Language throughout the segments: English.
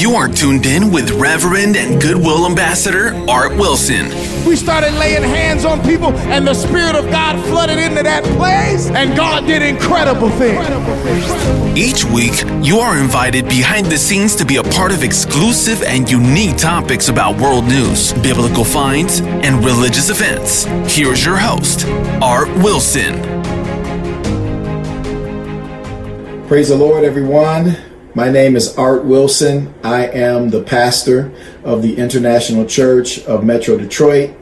You are tuned in with Reverend and Goodwill Ambassador Art Wilson. We started laying hands on people, and the Spirit of God flooded into that place, and God did incredible things. Each week, you are invited behind the scenes to be a part of exclusive and unique topics about world news, biblical finds, and religious events. Here's your host, Art Wilson. Praise the Lord, everyone. My name is Art Wilson. I am the pastor of the International Church of Metro Detroit,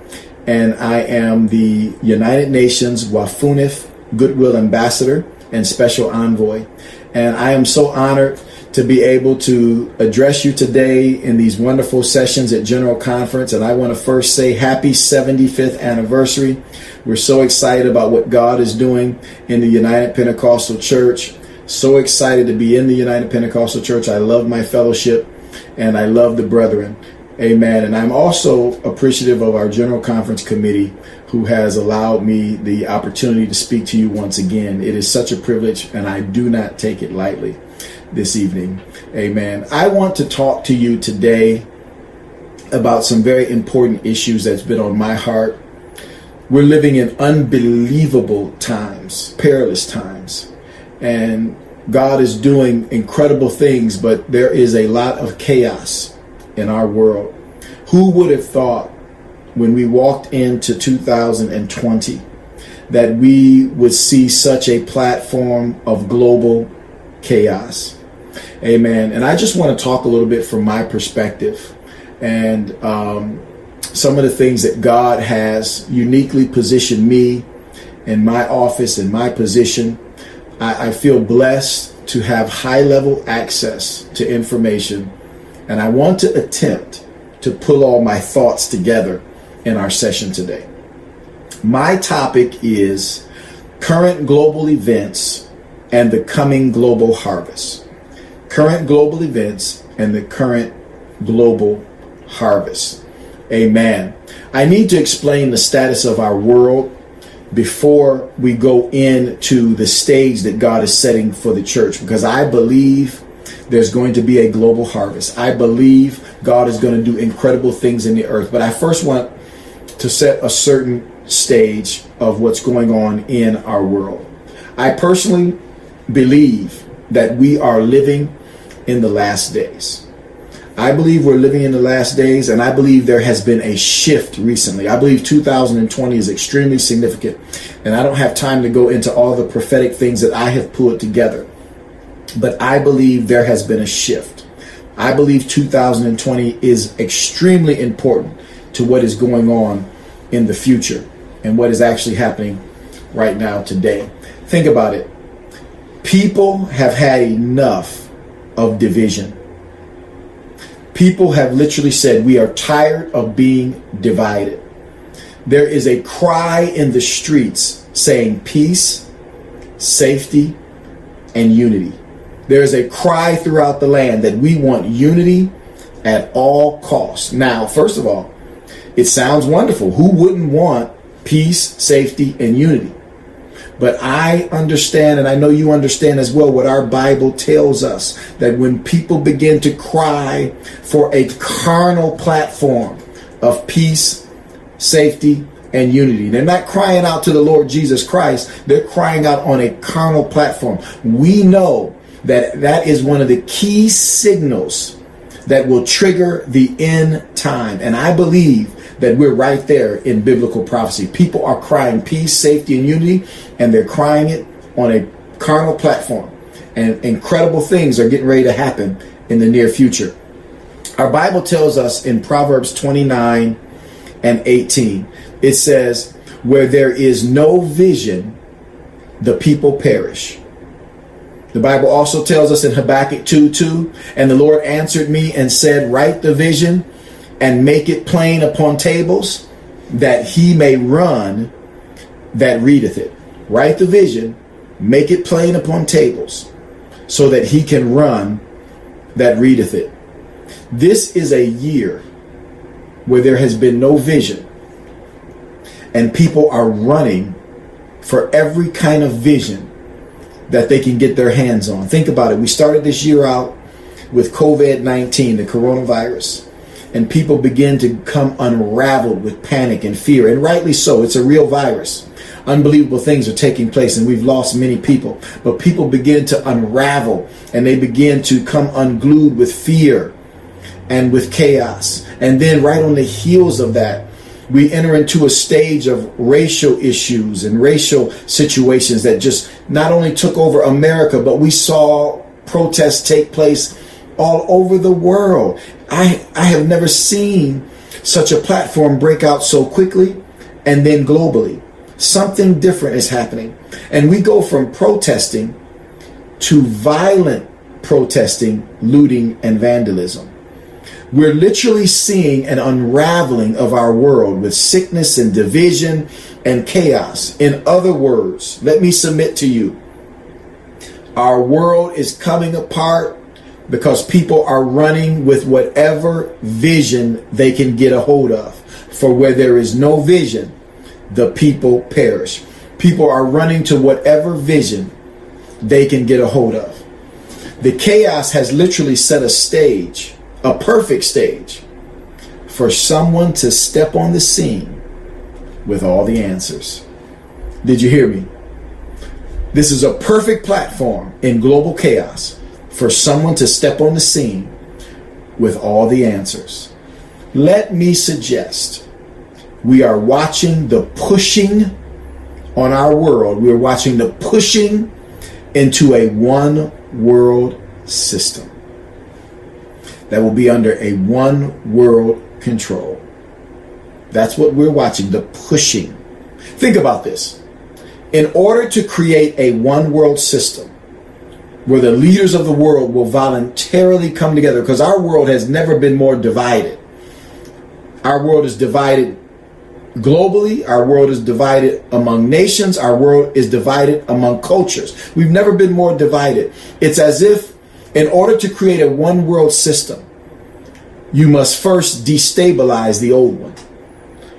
and I am the United Nations WAFUNIF Goodwill Ambassador and Special Envoy. And I am so honored to be able to address you today in these wonderful sessions at General Conference. And I want to first say happy 75th anniversary. We're so excited about what God is doing in the United Pentecostal Church. So excited to be in the United Pentecostal Church. I love my fellowship and I love the brethren. Amen. And I'm also appreciative of our General Conference Committee who has allowed me the opportunity to speak to you once again. It is such a privilege and I do not take it lightly this evening. Amen. I want to talk to you today about some very important issues that's been on my heart. We're living in unbelievable times, perilous times and God is doing incredible things, but there is a lot of chaos in our world. Who would have thought when we walked into 2020 that we would see such a platform of global chaos? Amen. And I just want to talk a little bit from my perspective and um, some of the things that God has uniquely positioned me in my office, in my position I, I feel blessed to have high level access to information, and I want to attempt to pull all my thoughts together in our session today. My topic is current global events and the coming global harvest. Current global events and the current global harvest. Amen. I need to explain the status of our world before we go into the stage that God is setting for the church because I believe there's going to be a global harvest. I believe God is going to do incredible things in the earth. But I first want to set a certain stage of what's going on in our world. I personally believe that we are living in the last days. I believe we're living in the last days, and I believe there has been a shift recently. I believe 2020 is extremely significant, and I don't have time to go into all the prophetic things that I have put together. But I believe there has been a shift. I believe 2020 is extremely important to what is going on in the future and what is actually happening right now today. Think about it. People have had enough of division People have literally said, We are tired of being divided. There is a cry in the streets saying peace, safety, and unity. There is a cry throughout the land that we want unity at all costs. Now, first of all, it sounds wonderful. Who wouldn't want peace, safety, and unity? But I understand, and I know you understand as well, what our Bible tells us that when people begin to cry for a carnal platform of peace, safety, and unity, they're not crying out to the Lord Jesus Christ, they're crying out on a carnal platform. We know that that is one of the key signals that will trigger the end time. And I believe that we're right there in biblical prophecy. People are crying peace, safety, and unity, and they're crying it on a carnal platform. And incredible things are getting ready to happen in the near future. Our Bible tells us in Proverbs 29 and 18, it says, Where there is no vision, the people perish. The Bible also tells us in Habakkuk 2 2, and the Lord answered me and said, Write the vision and make it plain upon tables that he may run that readeth it. Write the vision, make it plain upon tables so that he can run that readeth it. This is a year where there has been no vision and people are running for every kind of vision that they can get their hands on. Think about it. We started this year out with COVID 19, the coronavirus. And people begin to come unraveled with panic and fear, and rightly so. It's a real virus. Unbelievable things are taking place, and we've lost many people. But people begin to unravel and they begin to come unglued with fear and with chaos. And then, right on the heels of that, we enter into a stage of racial issues and racial situations that just not only took over America, but we saw protests take place all over the world. I, I have never seen such a platform break out so quickly and then globally. Something different is happening. And we go from protesting to violent protesting, looting, and vandalism. We're literally seeing an unraveling of our world with sickness and division and chaos. In other words, let me submit to you our world is coming apart because people are running with whatever vision they can get a hold of. For where there is no vision, the people perish. People are running to whatever vision they can get a hold of. The chaos has literally set a stage a perfect stage for someone to step on the scene with all the answers. Did you hear me? This is a perfect platform in global chaos for someone to step on the scene with all the answers. Let me suggest we are watching the pushing on our world. We are watching the pushing into a one world system that will be under a one world control. That's what we're watching, the pushing. Think about this. In order to create a one world system where the leaders of the world will voluntarily come together, because our world has never been more divided. Our world is divided globally, our world is divided among nations, our world is divided among cultures. We've never been more divided. It's as if in order to create a one world system, you must first destabilize the old one.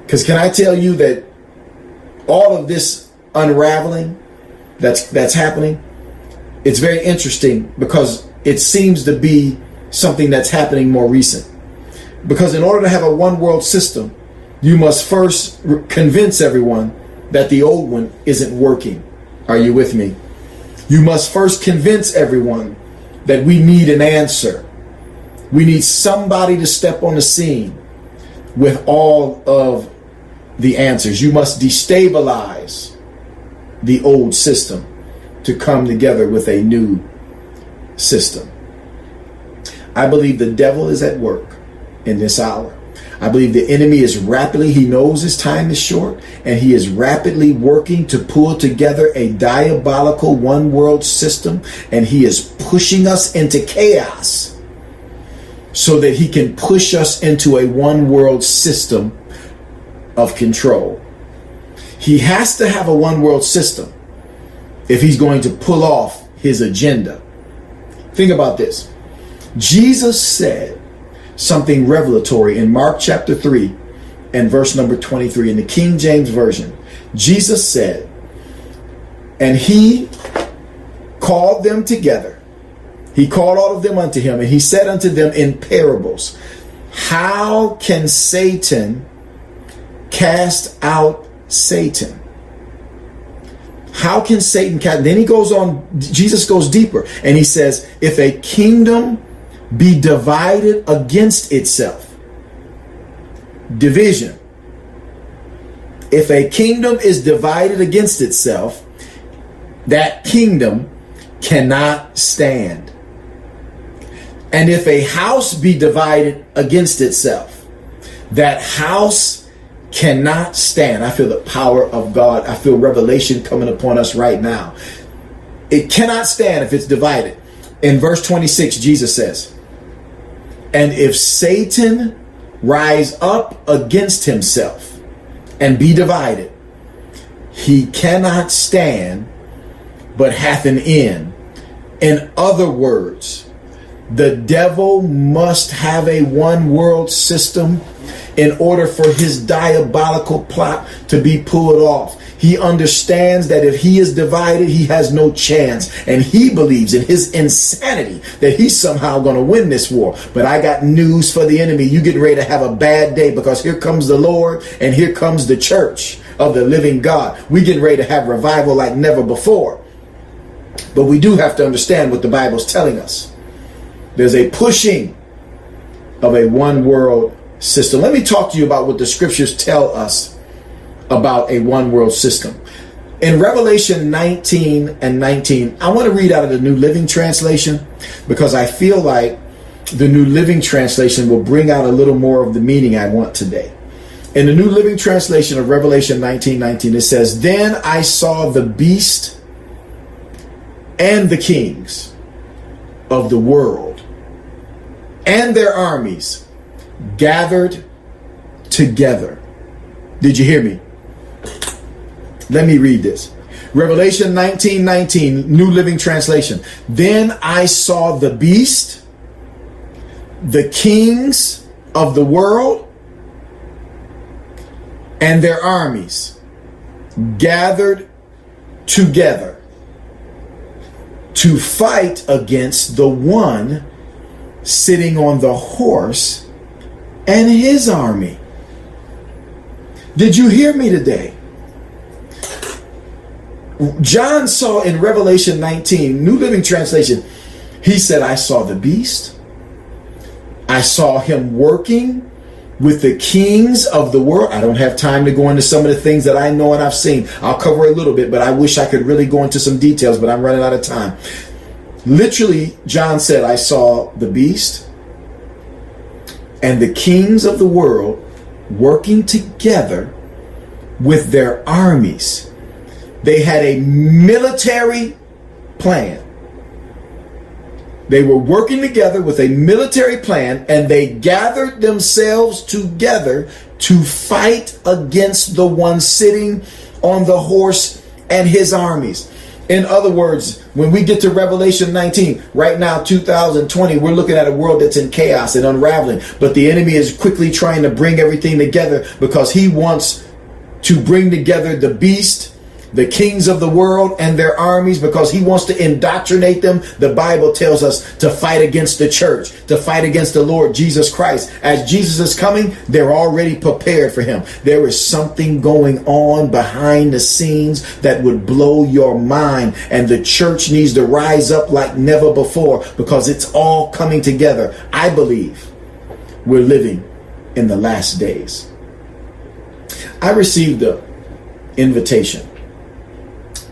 Because can I tell you that all of this unraveling that's that's happening, it's very interesting because it seems to be something that's happening more recent. Because in order to have a one world system, you must first convince everyone that the old one isn't working. Are you with me? You must first convince everyone that we need an answer. We need somebody to step on the scene with all of the answers. You must destabilize the old system to come together with a new system. I believe the devil is at work in this hour. I believe the enemy is rapidly, he knows his time is short, and he is rapidly working to pull together a diabolical one world system, and he is pushing us into chaos so that he can push us into a one world system of control. He has to have a one world system if he's going to pull off his agenda. Think about this. Jesus said, something revelatory in Mark chapter 3 and verse number 23 in the King James Version. Jesus said, And he called them together. He called all of them unto him, and he said unto them in parables, How can Satan cast out Satan? How can Satan cast? Then he goes on, Jesus goes deeper, and he says, If a kingdom be divided against itself. Division. If a kingdom is divided against itself, that kingdom cannot stand. And if a house be divided against itself, that house cannot stand. I feel the power of God. I feel revelation coming upon us right now. It cannot stand if it's divided. In verse 26, Jesus says, and if Satan rise up against himself and be divided, he cannot stand, but hath an end. In other words, the devil must have a one world system in order for his diabolical plot to be pulled off. He understands that if he is divided, he has no chance. And he believes in his insanity that he's somehow going to win this war. But I got news for the enemy. You getting ready to have a bad day because here comes the Lord and here comes the church of the living God. We getting ready to have revival like never before. But we do have to understand what the Bible's telling us. There's a pushing of a one world system. Let me talk to you about what the scriptures tell us about a one world system. In Revelation 19 and 19, I want to read out of the New Living Translation because I feel like the New Living Translation will bring out a little more of the meaning I want today. In the New Living Translation of Revelation 19 19, it says, Then I saw the beast and the kings of the world and their armies gathered together. Did you hear me? Let me read this. Revelation 19 19, New Living Translation. Then I saw the beast, the kings of the world, and their armies gathered together to fight against the one sitting on the horse and his army. Did you hear me today? John saw in Revelation 19, New Living Translation, he said, I saw the beast. I saw him working with the kings of the world. I don't have time to go into some of the things that I know and I've seen. I'll cover a little bit, but I wish I could really go into some details, but I'm running out of time. Literally, John said, I saw the beast and the kings of the world working together with their armies they had a military plan. They were working together with a military plan and they gathered themselves together to fight against the one sitting on the horse and his armies. In other words, when we get to Revelation 19, right now, 2020, we're looking at a world that's in chaos and unraveling. But the enemy is quickly trying to bring everything together because he wants to bring together the beast the kings of the world and their armies because he wants to indoctrinate them. The Bible tells us to fight against the church, to fight against the Lord Jesus Christ. As Jesus is coming, they're already prepared for him. There is something going on behind the scenes that would blow your mind, and the church needs to rise up like never before because it's all coming together. I believe we're living in the last days. I received the invitation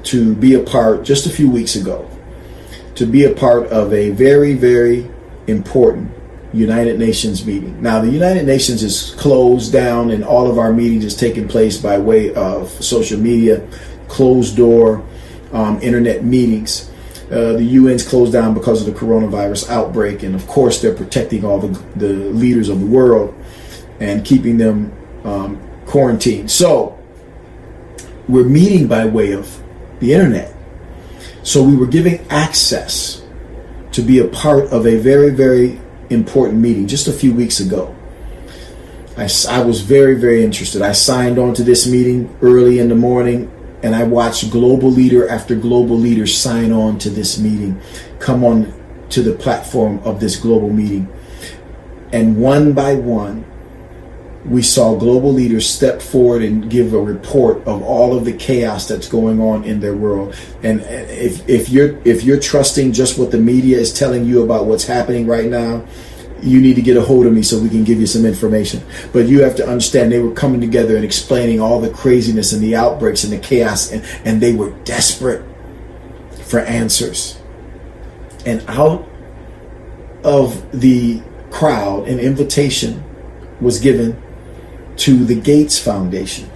to be a part just a few weeks ago to be a part of a very, very important United Nations meeting. Now, the United Nations is closed down, and all of our meetings is taking place by way of social media, closed door, um, internet meetings. Uh, the UN's closed down because of the coronavirus outbreak, and of course, they're protecting all the, the leaders of the world and keeping them um, quarantined. So, we're meeting by way of the internet. So we were giving access to be a part of a very, very important meeting just a few weeks ago. I, I was very, very interested. I signed on to this meeting early in the morning and I watched global leader after global leader sign on to this meeting, come on to the platform of this global meeting. And one by one, we saw global leaders step forward and give a report of all of the chaos that's going on in their world. And if, if you're if you're trusting just what the media is telling you about what's happening right now, you need to get a hold of me so we can give you some information. But you have to understand they were coming together and explaining all the craziness and the outbreaks and the chaos, and, and they were desperate for answers. And out of the crowd, an invitation was given to the Gates Foundation.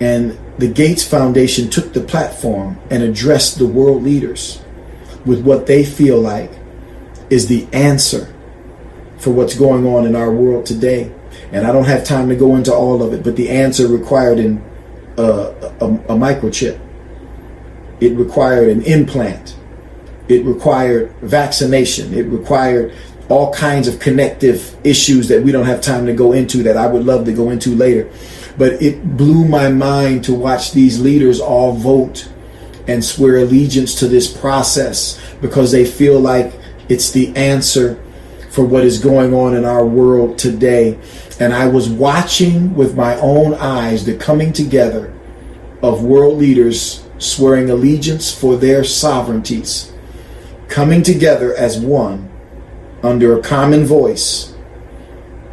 And the Gates Foundation took the platform and addressed the world leaders with what they feel like is the answer for what's going on in our world today. And I don't have time to go into all of it, but the answer required in uh, a, a microchip. It required an implant. It required vaccination. It required all kinds of connective issues that we don't have time to go into that I would love to go into later. but it blew my mind to watch these leaders all vote and swear allegiance to this process because they feel like it's the answer for what is going on in our world today. And I was watching with my own eyes the coming together of world leaders swearing allegiance for their sovereignties, coming together as one under a common voice,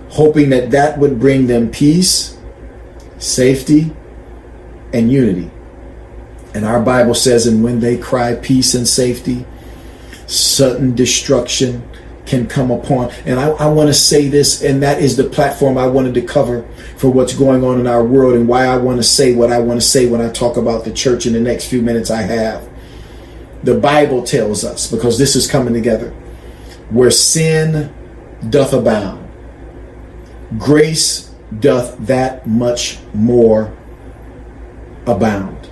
hoping that that would bring them peace, safety, and unity. And our Bible says, and when they cry peace and safety, sudden destruction can come upon. And I, I want to say this, and that is the platform I wanted to cover for what's going on in our world and why I want to say what I want to say when I talk about the church in the next few minutes I have. The Bible tells us, because this is coming together, where sin doth abound, grace doth that much more abound.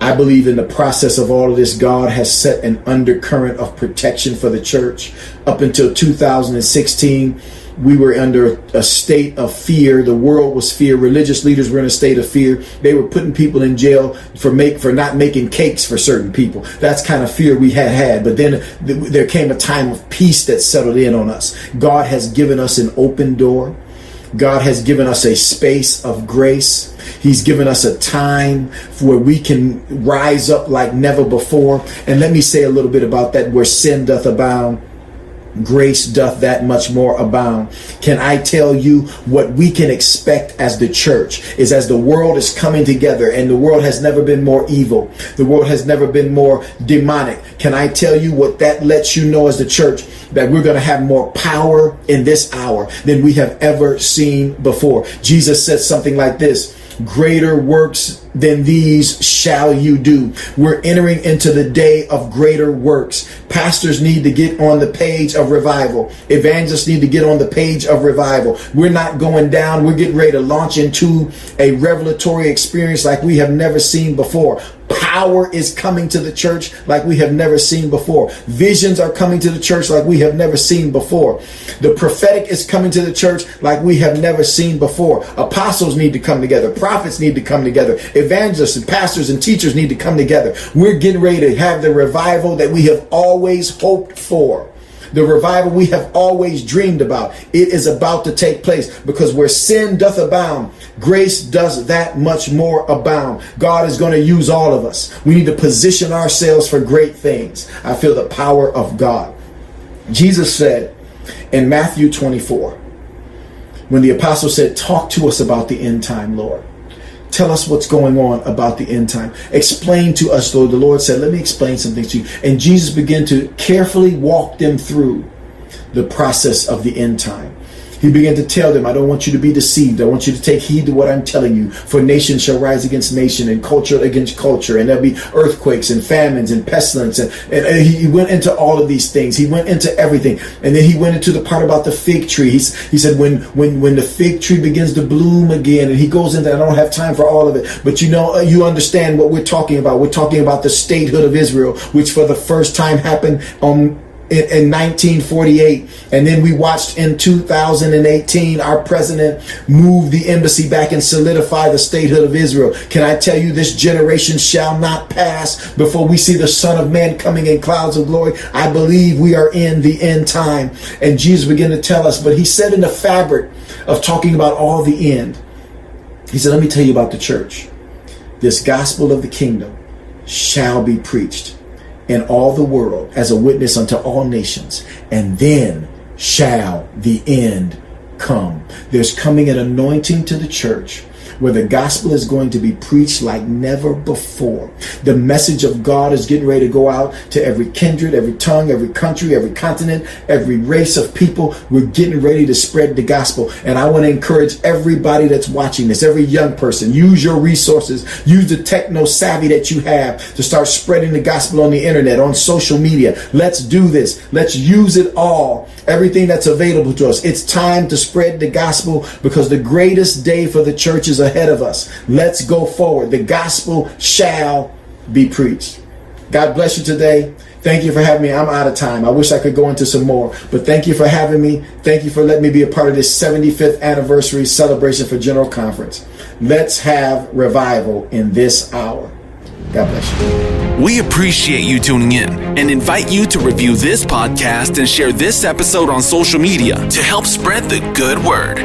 I believe in the process of all of this, God has set an undercurrent of protection for the church. Up until 2016, we were under a state of fear. The world was fear. Religious leaders were in a state of fear. They were putting people in jail for make for not making cakes for certain people. That's kind of fear we had had. But then th- there came a time of peace that settled in on us. God has given us an open door. God has given us a space of grace. He's given us a time where we can rise up like never before. And let me say a little bit about that where sin doth abound grace doth that much more abound. Can I tell you what we can expect as the church is as the world is coming together and the world has never been more evil. The world has never been more demonic. Can I tell you what that lets you know as the church? That we're going to have more power in this hour than we have ever seen before. Jesus said something like this greater works than these shall you do. We're entering into the day of greater works. Pastors need to get on the page of revival. Evangelists need to get on the page of revival. We're not going down. We're getting ready to launch into a revelatory experience like we have never seen before. Power is coming to the church like we have never seen before. Visions are coming to the church like we have never seen before. The prophetic is coming to the church like we have never seen before. Apostles need to come together. Prophets need to come together. Evangelists and pastors and teachers need to come together. We're getting ready to have the revival that we have always hoped for the revival we have always dreamed about. It is about to take place because where sin doth abound, grace does that much more abound. God is going to use all of us. We need to position ourselves for great things. I feel the power of God. Jesus said in Matthew 24, when the apostle said, Talk to us about the end time, Lord. Tell us what's going on about the end time. Explain to us, Lord. The Lord said, Let me explain something to you. And Jesus began to carefully walk them through the process of the end time. He began to tell them, I don't want you to be deceived. I want you to take heed to what I'm telling you. For nation shall rise against nation and culture against culture. And there'll be earthquakes and famines and pestilence. And, and, and he went into all of these things. He went into everything. And then he went into the part about the fig tree. He's, he said, when, when, when the fig tree begins to bloom again, and he goes into, I don't have time for all of it, but you know, you understand what we're talking about. We're talking about the statehood of Israel, which for the first time happened on in, in 1948. And then we watched in 2018 our president move the embassy back and solidify the statehood of Israel. Can I tell you, this generation shall not pass before we see the Son of Man coming in clouds of glory? I believe we are in the end time. And Jesus began to tell us, but he said in the fabric of talking about all the end, he said, Let me tell you about the church. This gospel of the kingdom shall be preached in all the world as a witness unto all nations, and then shall the end come. There's coming an anointing to the church where the gospel is going to be preached like never before. The message of God is getting ready to go out to every kindred, every tongue, every country, every continent, every race of people. We're getting ready to spread the gospel. And I want to encourage everybody that's watching this, every young person, use your resources, use the techno savvy that you have to start spreading the gospel on the internet, on social media. Let's do this. Let's use it all. Everything that's available to us. It's time to spread the gospel because the greatest day for the church is ahead of us. Let's go forward. The gospel shall be preached. God bless you today. Thank you for having me. I'm out of time. I wish I could go into some more, but thank you for having me. Thank you for letting me be a part of this 75th anniversary celebration for General Conference. Let's have revival in this hour. God bless you. We appreciate you tuning in and invite you to review this podcast and share this episode on social media to help spread the good word.